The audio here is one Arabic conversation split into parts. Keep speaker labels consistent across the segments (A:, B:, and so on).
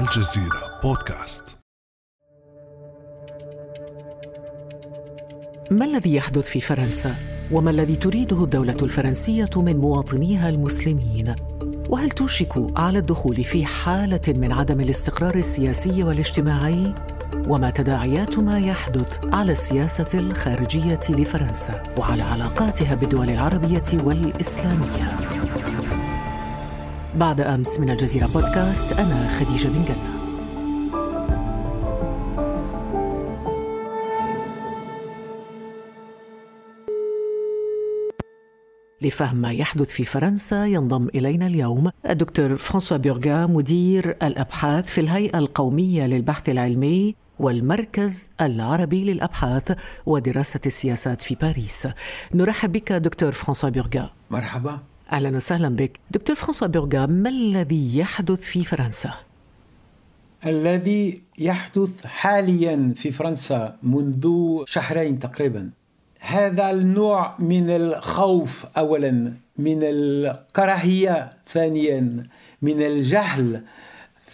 A: الجزيرة بودكاست.
B: ما الذي يحدث في فرنسا؟ وما الذي تريده الدولة الفرنسية من مواطنيها المسلمين؟ وهل توشك على الدخول في حالة من عدم الاستقرار السياسي والاجتماعي؟ وما تداعيات ما يحدث على السياسة الخارجية لفرنسا وعلى علاقاتها بالدول العربية والإسلامية؟ بعد أمس من الجزيرة بودكاست أنا خديجة بن جنة. لفهم ما يحدث في فرنسا ينضم إلينا اليوم الدكتور فرانسوا بيرغا مدير الأبحاث في الهيئة القومية للبحث العلمي والمركز العربي للأبحاث ودراسة السياسات في باريس. نرحب بك دكتور فرانسوا بيرغا.
C: مرحبا.
B: أهلا وسهلا بك. دكتور فرانسوا بيرغا ما الذي يحدث في فرنسا؟
C: الذي يحدث حاليا في فرنسا منذ شهرين تقريبا. هذا النوع من الخوف اولا من الكراهية ثانيا من الجهل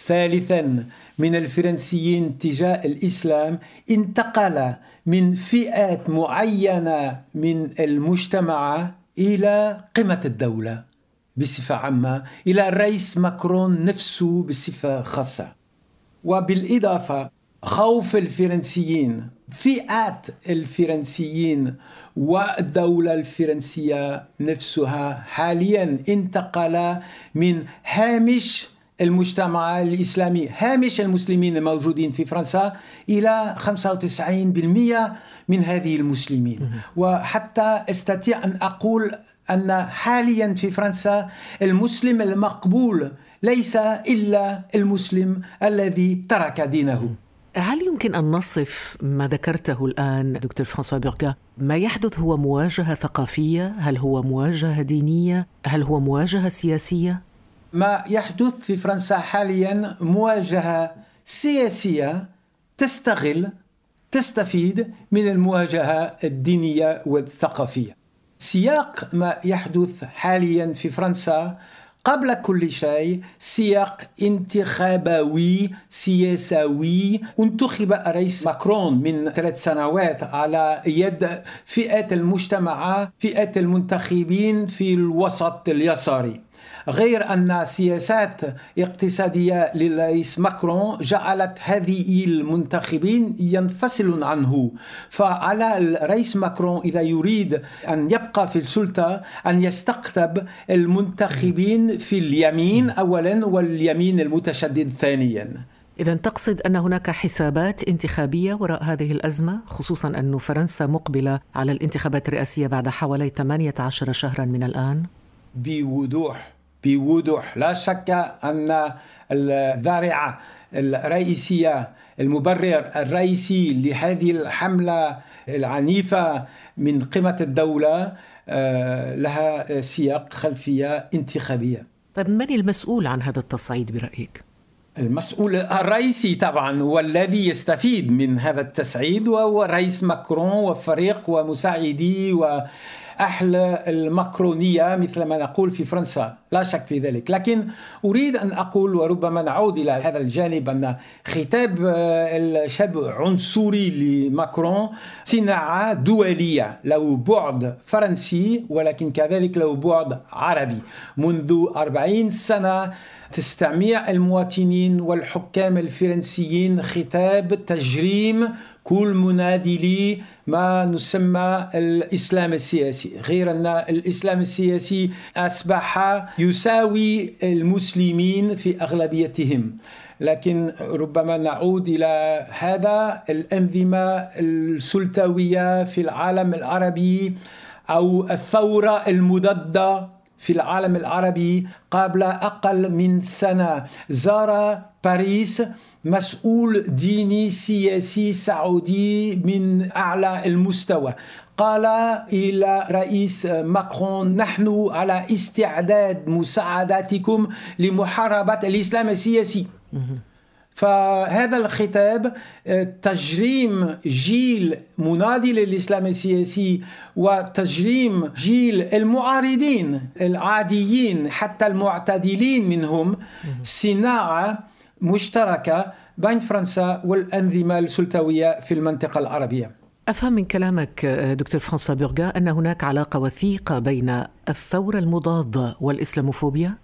C: ثالثا من الفرنسيين تجاه الإسلام. انتقل من فئات معينة من المجتمع إلى قمه الدولة بصفة عامة إلى الرئيس ماكرون نفسه بصفة خاصة. وبالإضافة خوف الفرنسيين فئات الفرنسيين والدولة الفرنسية نفسها حاليا انتقل من هامش المجتمع الإسلامي هامش المسلمين الموجودين في فرنسا إلى 95% من هذه المسلمين. وحتى أستطيع أن أقول أن حاليا في فرنسا المسلم المقبول ليس إلا المسلم الذي ترك دينه.
B: هل يمكن أن نصف ما ذكرته الآن دكتور فرانسوا بيرغا ما يحدث هو مواجهة ثقافية؟ هل هو مواجهة دينية؟ هل هو مواجهة سياسية؟
C: ما يحدث في فرنسا حاليا مواجهة سياسية تستغل تستفيد من المواجهة الدينية والثقافية. سياق ما يحدث حاليا في فرنسا قبل كل شيء سياق انتخابوي سياسوي. انتخب الرئيس ماكرون من ثلاث سنوات على يد فئة المجتمع فئة المنتخبين في الوسط اليساري. غير أن سياسات اقتصادية للرئيس ماكرون جعلت هذه المنتخبين ينفصلون عنه. فعلى الرئيس ماكرون إذا يريد أن يبقى في السلطة أن يستقطب المنتخبين في اليمين أولا واليمين المتشدد ثانيا.
B: إذا تقصد أن هناك حسابات انتخابية وراء هذه الأزمة خصوصا أن فرنسا مقبلة على الانتخابات الرئاسية بعد حوالي 18 شهرا من الآن؟
C: بوضوح. بوضوح لا شك أن الذارعة الرئيسية المبرر الرئيسي لهذه الحملة العنيفة من قمة الدولة آه، لها سياق خلفية انتخابية
B: طيب من المسؤول عن هذا التصعيد برأيك؟
C: المسؤول الرئيسي طبعا هو الذي يستفيد من هذا التصعيد وهو رئيس ماكرون وفريق ومساعديه و أحلى المكرونية مثل ما نقول في فرنسا. لا شك في ذلك. لكن أريد أن أقول وربما نعود إلى هذا الجانب أن خطاب الشاب عنصري لماكرون صناعة دولية له بعد فرنسي ولكن كذلك له بعد عربي. منذ أربعين سنة تستمع المواطنين والحكام الفرنسيين خطاب تجريم كل منادي لي ما نسمى الإسلام السياسي. غير أن الإسلام السياسي أصبح يساوي المسلمين في أغلبيتهم. لكن ربما نعود إلى هذا الأنظمة السلطوية في العالم العربي أو الثورة المضادة في العالم العربي قبل أقل من سنة. زار باريس مسؤول ديني سياسي سعودي من أعلى المستوى. قال إلى رئيس ماكرون نحن على استعداد مساعدتكم لمحاربة الإسلام السياسي. فهذا الخطاب تجريم جيل منادي للإسلام السياسي وتجريم جيل المعارضين العاديين حتى المعتدلين منهم صناعة مشتركة بين فرنسا والأنظمة السلطوية في المنطقة العربية.
B: أفهم من كلامك دكتور فرانسوا بورغا أن هناك علاقة وثيقة بين الثورة المضادة والإسلاموفوبيا؟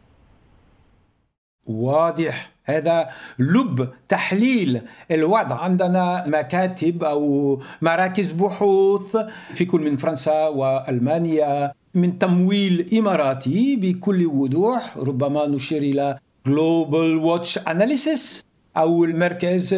C: واضح. هذا لب تحليل الوضع عندنا مكاتب أو مراكز بحوث في كل من فرنسا وألمانيا من تمويل إماراتي بكل وضوح. ربما نشير إلى Global Watch Analysis أو المركز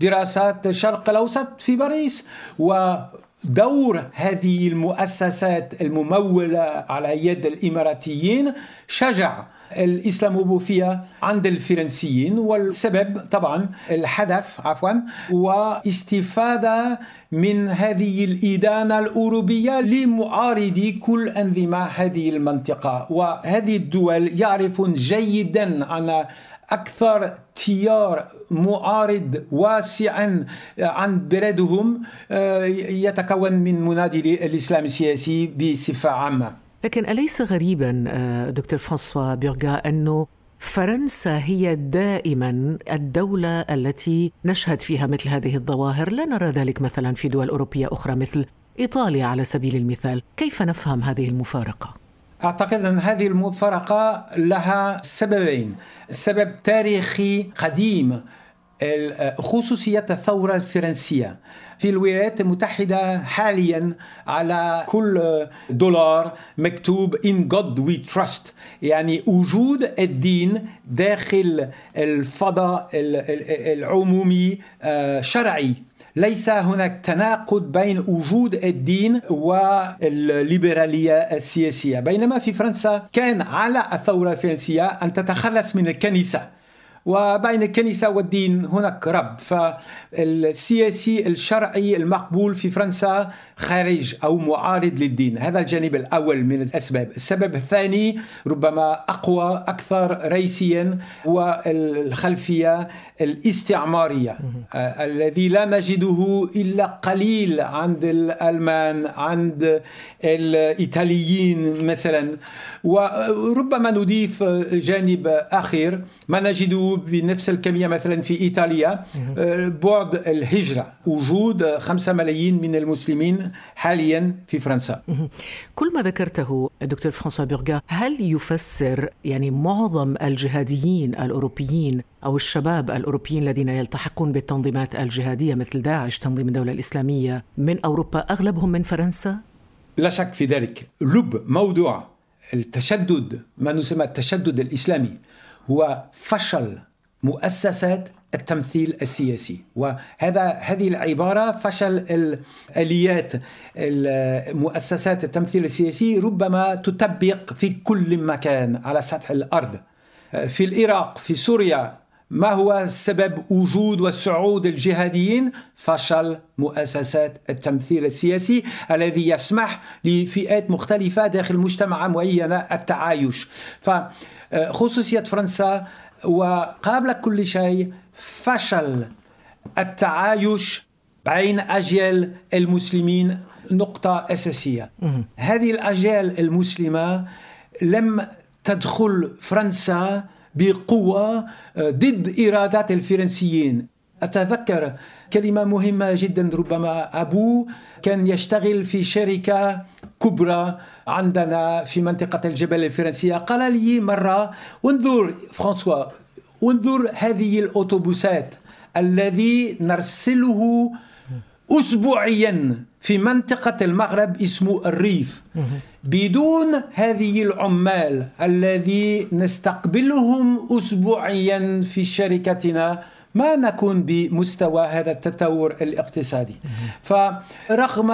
C: دراسات الشرق الأوسط في باريس ودور هذه المؤسسات الممولة على يد الإماراتيين شجع الإسلاموفوبيا عند الفرنسيين والسبب طبعا الهدف عفوا واستفادة من هذه الإدانة الأوروبية لمعارضي كل أنظمة هذه المنطقة. وهذه الدول يعرفون جيدا أن أكثر تيار معارض واسعا عن بلادهم آه، يتكون من منادي الإسلام السياسي بصفة عامة.
B: لكن أليس غريبا آه، دكتور فرانسوا بيرغا أنه فرنسا هي دائما الدولة التي نشهد فيها مثل هذه الظواهر؟ لا نرى ذلك مثلا في دول أوروبية أخرى مثل إيطاليا على سبيل المثال. كيف نفهم هذه المفارقة؟
C: أعتقد أن هذه المفارقة لها سببين. سبب تاريخي قديم خصوصية الثورة الفرنسية. في الولايات المتحدة حاليا على كل دولار مكتوب In God We Trust يعني وجود الدين داخل الفضاء العمومي آه، شرعي. ليس هناك تناقض بين وجود الدين والليبرالية السياسية. بينما في فرنسا كان على الثورة الفرنسية أن تتخلص من الكنيسة. وبين الكنيسة والدين هناك ربط. فالسياسي الشرعي المقبول في فرنسا خارج أو معارض للدين. هذا الجانب الأول من الأسباب. السبب الثاني ربما أقوى أكثر رئيسيا هو الخلفية الاستعمارية آه، الذي لا نجده إلا قليل عند الألمان عند الإيطاليين مثلا. وربما نضيف جانب أخير ما نجده بنفس الكمية مثلا في إيطاليا؟ آه، بعد الهجرة وجود خمسة ملايين من المسلمين حاليا في فرنسا.
B: كل ما ذكرته دكتور فرانسوا بيرغا هل يفسر يعني معظم الجهاديين الأوروبيين أو الشباب الأوروبيين الذين يلتحقون بالتنظيمات الجهادية مثل داعش تنظيم الدولة الإسلامية من أوروبا أغلبهم من فرنسا؟
C: لا شك في ذلك. لب موضوع التشدد ما نسمى التشدد الإسلامي هو فشل مؤسسات التمثيل السياسي. وهذا هذه العبارة فشل الآليات مؤسسات التمثيل السياسي ربما تطبق في كل مكان على سطح الأرض. في العراق في سوريا ما هو سبب وجود وصعود الجهاديين؟ فشل مؤسسات التمثيل السياسي الذي يسمح لفئات مختلفة داخل مجتمع معينة التعايش. فخصوصية فرنسا وقبل كل شيء فشل التعايش بين أجيال المسلمين نقطة أساسية. هذه الأجيال المسلمة لم تدخل فرنسا بقوة آه، ضد إرادات الفرنسيين. أتذكر كلمة مهمة جدا ربما أبوه كان يشتغل في شركة كبرى عندنا في منطقة الجبل الفرنسية. قال لي مرة انظر فرانسوا انظر هذه الأوتوبوسات الذي نرسله أسبوعيا. في منطقة المغرب اسمه الريف. بدون هذه العمال الذي نستقبلهم أسبوعيا في شركتنا ما نكون بمستوى هذا التطور الاقتصادي. فرغم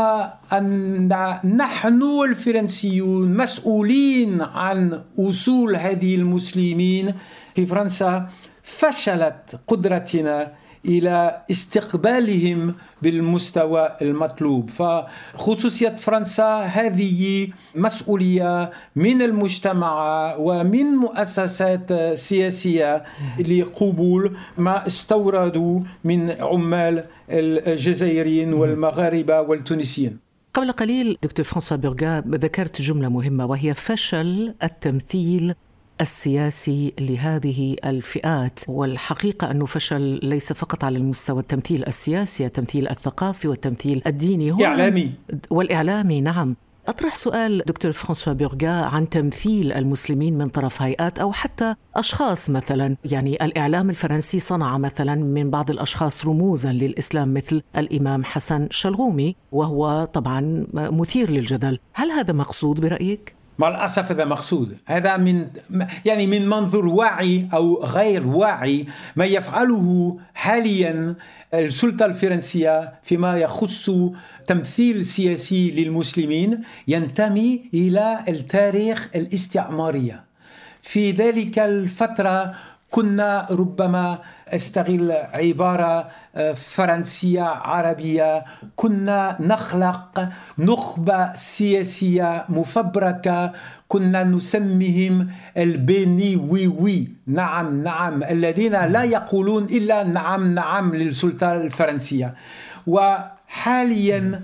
C: أن نحن الفرنسيون مسؤولين عن وصول هذه المسلمين في فرنسا فشلت قدرتنا إلى استقبالهم بالمستوى المطلوب. فخصوصية فرنسا هذه مسؤولية من المجتمع ومن مؤسسات سياسية لقبول ما استوردوا من عمال الجزائريين والمغاربة والتونسيين.
B: قبل قليل دكتور فرانسوا بيرغا ذكرت جملة مهمة وهي فشل التمثيل السياسي لهذه الفئات. والحقيقة أنه فشل ليس فقط على المستوى التمثيل السياسي التمثيل الثقافي والتمثيل الديني.
C: هو إعلامي.
B: والإعلامي نعم. أطرح سؤال دكتور فرانسوا بيرغا عن تمثيل المسلمين من طرف هيئات أو حتى أشخاص مثلا. يعني الإعلام الفرنسي صنع مثلا من بعض الأشخاص رموزا للإسلام مثل الإمام حسن شلغومي وهو طبعا مثير للجدل. هل هذا مقصود برأيك؟
C: مع الأسف هذا مقصود. هذا من يعني من منظور واعي أو غير واعي ما يفعله حاليا السلطة الفرنسية فيما يخص تمثيل سياسي للمسلمين ينتمي إلى التاريخ الاستعمارية. في ذلك الفترة كنا ربما استغل عبارة آه، فرنسية عربية. كنا نخلق نخبة سياسية مفبركة. كنا نسميهم البيني وي وي نعم نعم. الذين لا يقولون إلا نعم نعم للسلطة الفرنسية. وحاليا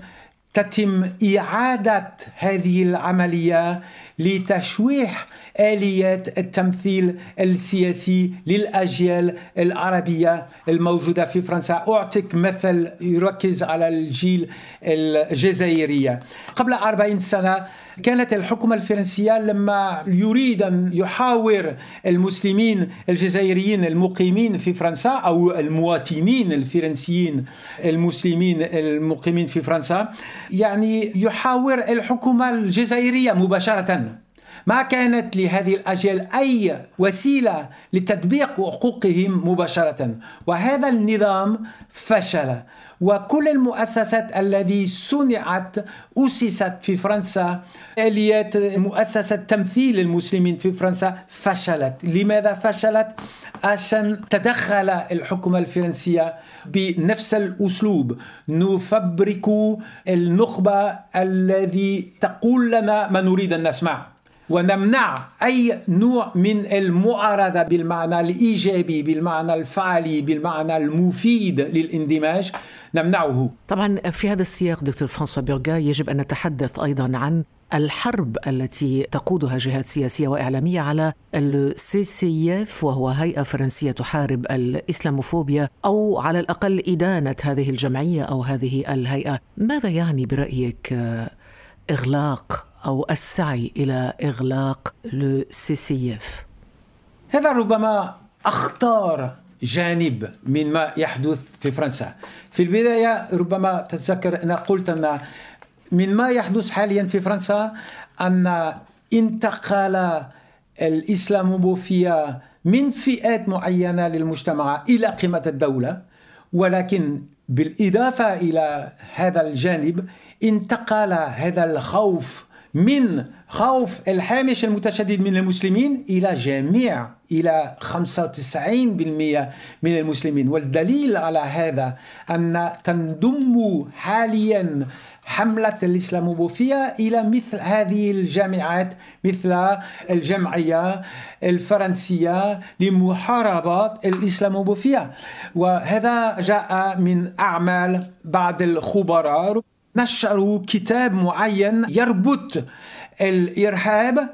C: تتم إعادة هذه العملية لتشويح آليات التمثيل السياسي للأجيال العربية الموجودة في فرنسا. أعطيك مثل يركز على الجيل الجزائرية. قبل 40 سنة كانت الحكومة الفرنسية لما يريد أن يحاور المسلمين الجزائريين المقيمين في فرنسا أو المواطنين الفرنسيين المسلمين المقيمين في فرنسا يعني يحاور الحكومة الجزائرية مباشرة. ما كانت لهذه الأجيال أي وسيلة لتطبيق حقوقهم مباشرة. وهذا النظام فشل وكل المؤسسات التي صنعت أسست في فرنسا. آليات مؤسسة تمثيل المسلمين في فرنسا فشلت. لماذا فشلت؟ عشان تدخل الحكومة الفرنسية بنفس الأسلوب. نفبرك النخبة الذي تقول لنا ما نريد أن نسمع. ونمنع أي نوع من المعارضة بالمعنى الإيجابي بالمعنى الفعلي بالمعنى المفيد للاندماج نمنعه.
B: طبعا في هذا السياق دكتور فرانسوا بيرغا يجب أن نتحدث أيضا عن الحرب التي تقودها جهات سياسية وإعلامية على ال CCIF وهو هيئة فرنسية تحارب الإسلاموفوبيا أو على الأقل إدانة هذه الجمعية أو هذه الهيئة. ماذا يعني برأيك إغلاق أو السعي إلى إغلاق le CCIF.
C: هذا ربما أخطر جانب من ما يحدث في فرنسا. في البداية ربما تتذكر أنا قلت أن من ما يحدث حاليا في فرنسا أن انتقل الإسلاموفوبيا من فئات معينة للمجتمع إلى قمة الدولة ولكن بالإضافة إلى هذا الجانب انتقل هذا الخوف من خوف الهامش المتشدد من المسلمين إلى جميع إلى 95% من المسلمين. والدليل على هذا أن تنضم حاليا حملة الإسلاموفوبيا إلى مثل هذه الجامعات مثل الجمعية الفرنسية لمحاربة الإسلاموفوبيا. وهذا جاء من أعمال بعض الخبراء. نشروا كتاب معين يربط الإرهاب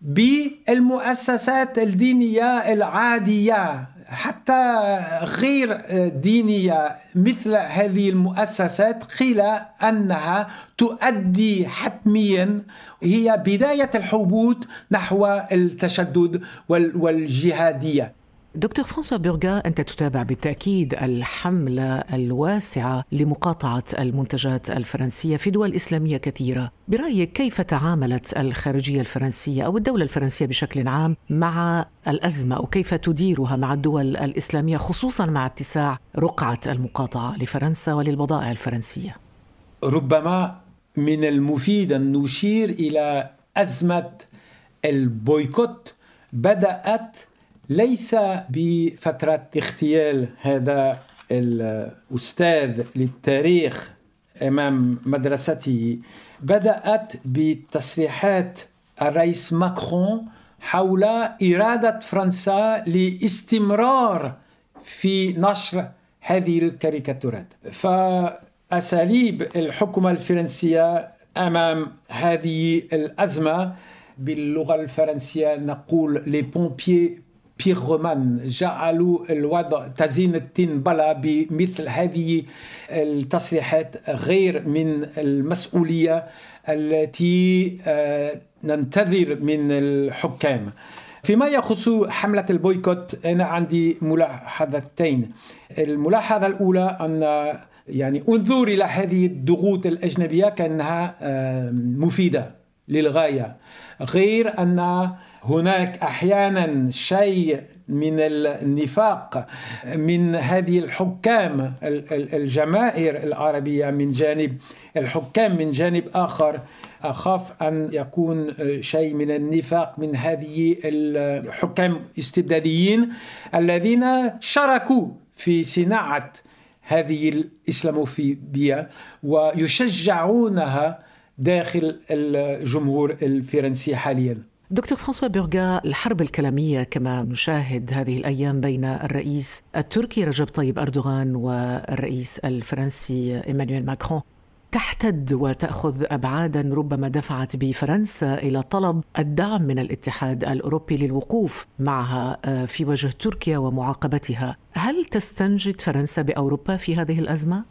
C: بالمؤسسات الدينية العادية حتى غير دينية مثل هذه المؤسسات قيل أنها تؤدي حتميا هي بداية الحبوط نحو التشدد والجهادية.
B: دكتور فرانسوا بيرغا أنت تتابع بالتأكيد الحملة الواسعة لمقاطعة المنتجات الفرنسية في دول إسلامية كثيرة. برأيك كيف تعاملت الخارجية الفرنسية أو الدولة الفرنسية بشكل عام مع الأزمة أو كيف تديرها مع الدول الإسلامية خصوصا مع اتساع رقعة المقاطعة لفرنسا وللبضائع الفرنسية؟
C: ربما من المفيد أن نشير إلى أزمة البويكوت بدأت ليس بفترة اغتيال هذا الأستاذ للتاريخ أمام مدرسته بدأت بتصريحات الرئيس ماكرون حول إرادة فرنسا لاستمرار في نشر هذه الكاريكاتورات. فأساليب الحكومة الفرنسية أمام هذه الأزمة باللغة الفرنسية نقول لي بومبيي بيغومان جعلوا الوضع تزيين التين بلا بمثل هذه التصريحات غير من المسؤولية التي آه، ننتظر من الحكام. فيما يخص حملة البويكوت أنا عندي ملاحظتين. الملاحظة الأولى أن يعني انظر إلى هذه الضغوط الأجنبية كأنها آه، مفيدة للغاية غير أن هناك أحيانا شيء من النفاق من هذه الحكام الجماهير العربية من جانب الحكام من جانب آخر. أخاف أن يكون شيء من النفاق من هذه الحكام الاستبداديين الذين شاركوا في صناعة هذه الإسلاموفوبيا ويشجعونها داخل الجمهور الفرنسي حاليا.
B: دكتور فرانسوا بيرغا الحرب الكلامية كما نشاهد هذه الأيام بين الرئيس التركي رجب طيب أردوغان والرئيس الفرنسي إيمانويل ماكرون. تحتد وتأخذ أبعادا ربما دفعت بفرنسا إلى طلب الدعم من الاتحاد الأوروبي للوقوف معها آه، في وجه تركيا ومعاقبتها. هل تستنجد فرنسا بأوروبا في هذه الأزمة؟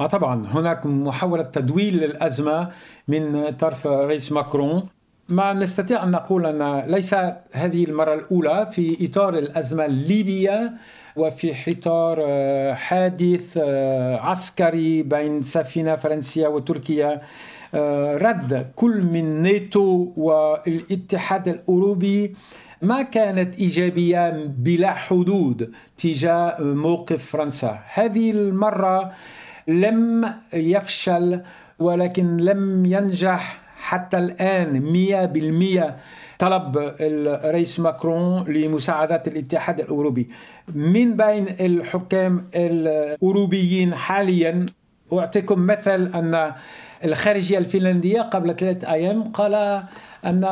C: آه طبعا. هناك محاولة تدويل الأزمة من طرف الرئيس ماكرون. ما نستطيع أن نقول أن ليس هذه المرة الأولى في إطار الأزمة الليبية وفي حطار آه، حادث آه، عسكري بين سفينة فرنسية وتركيا آه، رد كل من ناتو والاتحاد الأوروبي ما كانت إيجابية بلا حدود تجاه موقف فرنسا. هذه المرة لم يفشل ولكن لم ينجح حتى الآن 100% طلب الرئيس ماكرون لمساعدة الاتحاد الأوروبي. من بين الحكام الأوروبيين حاليا أعطيكم مثل أن الخارجية الفنلندية قبل ثلاثة أيام قال أن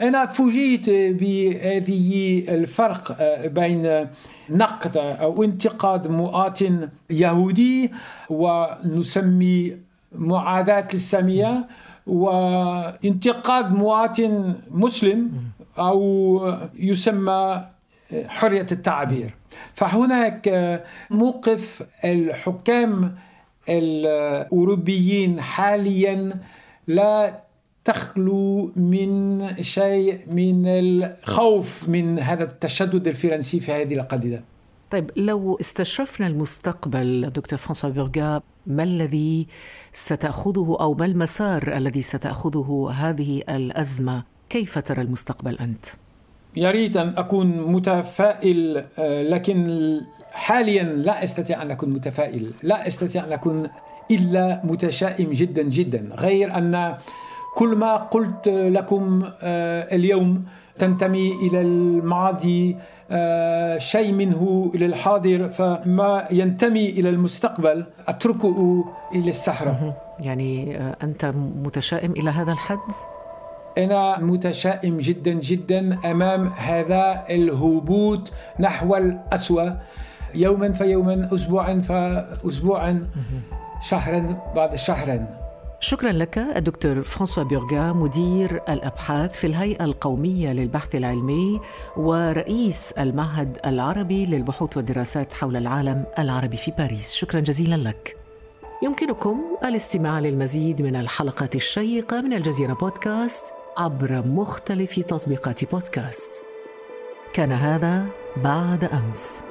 C: أنا فوجئت بهذه الفرق بين نقد أو انتقاد مواطن يهودي ونسمي معاداة للسامية وانتقاد مواطن مسلم أو يسمى حرية التعبير. فهناك موقف الحكام الأوروبيين حاليا لا تخلو من شيء من الخوف من هذا التشدد الفرنسي في هذه القضية.
B: طيب لو استشرفنا المستقبل دكتور فرانسوا بيرغا ما الذي ستأخذه أو ما المسار الذي ستأخذه هذه الأزمة؟ كيف ترى المستقبل أنت؟
C: يا ريت أن أكون متفائل آه، لكن حاليا لا أستطيع أن أكون متفائل. لا أستطيع أن أكون إلا متشائم جدا جدا. غير أن كل ما قلت لكم آه، اليوم تنتمي إلى الماضي شيء منه إلى الحاضر فما ينتمي إلى المستقبل أتركه إلى السحرة.
B: يعني آه، أنت متشائم إلى هذا الحد؟
C: أنا متشائم جدا جدا أمام هذا الهبوط نحو الأسوأ. يوما فيوما اسبوعا فاسبوعا شهرا بعد شهرا.
B: شكرا لك الدكتور فرانسوا بيرغا مدير الأبحاث في الهيئة القومية للبحث العلمي ورئيس المعهد العربي للبحوث والدراسات حول العالم العربي في باريس. شكرا جزيلا لك. يمكنكم الاستماع للمزيد من الحلقات الشيقة من الجزيرة بودكاست عبر مختلف تطبيقات بودكاست. كان هذا بعد أمس.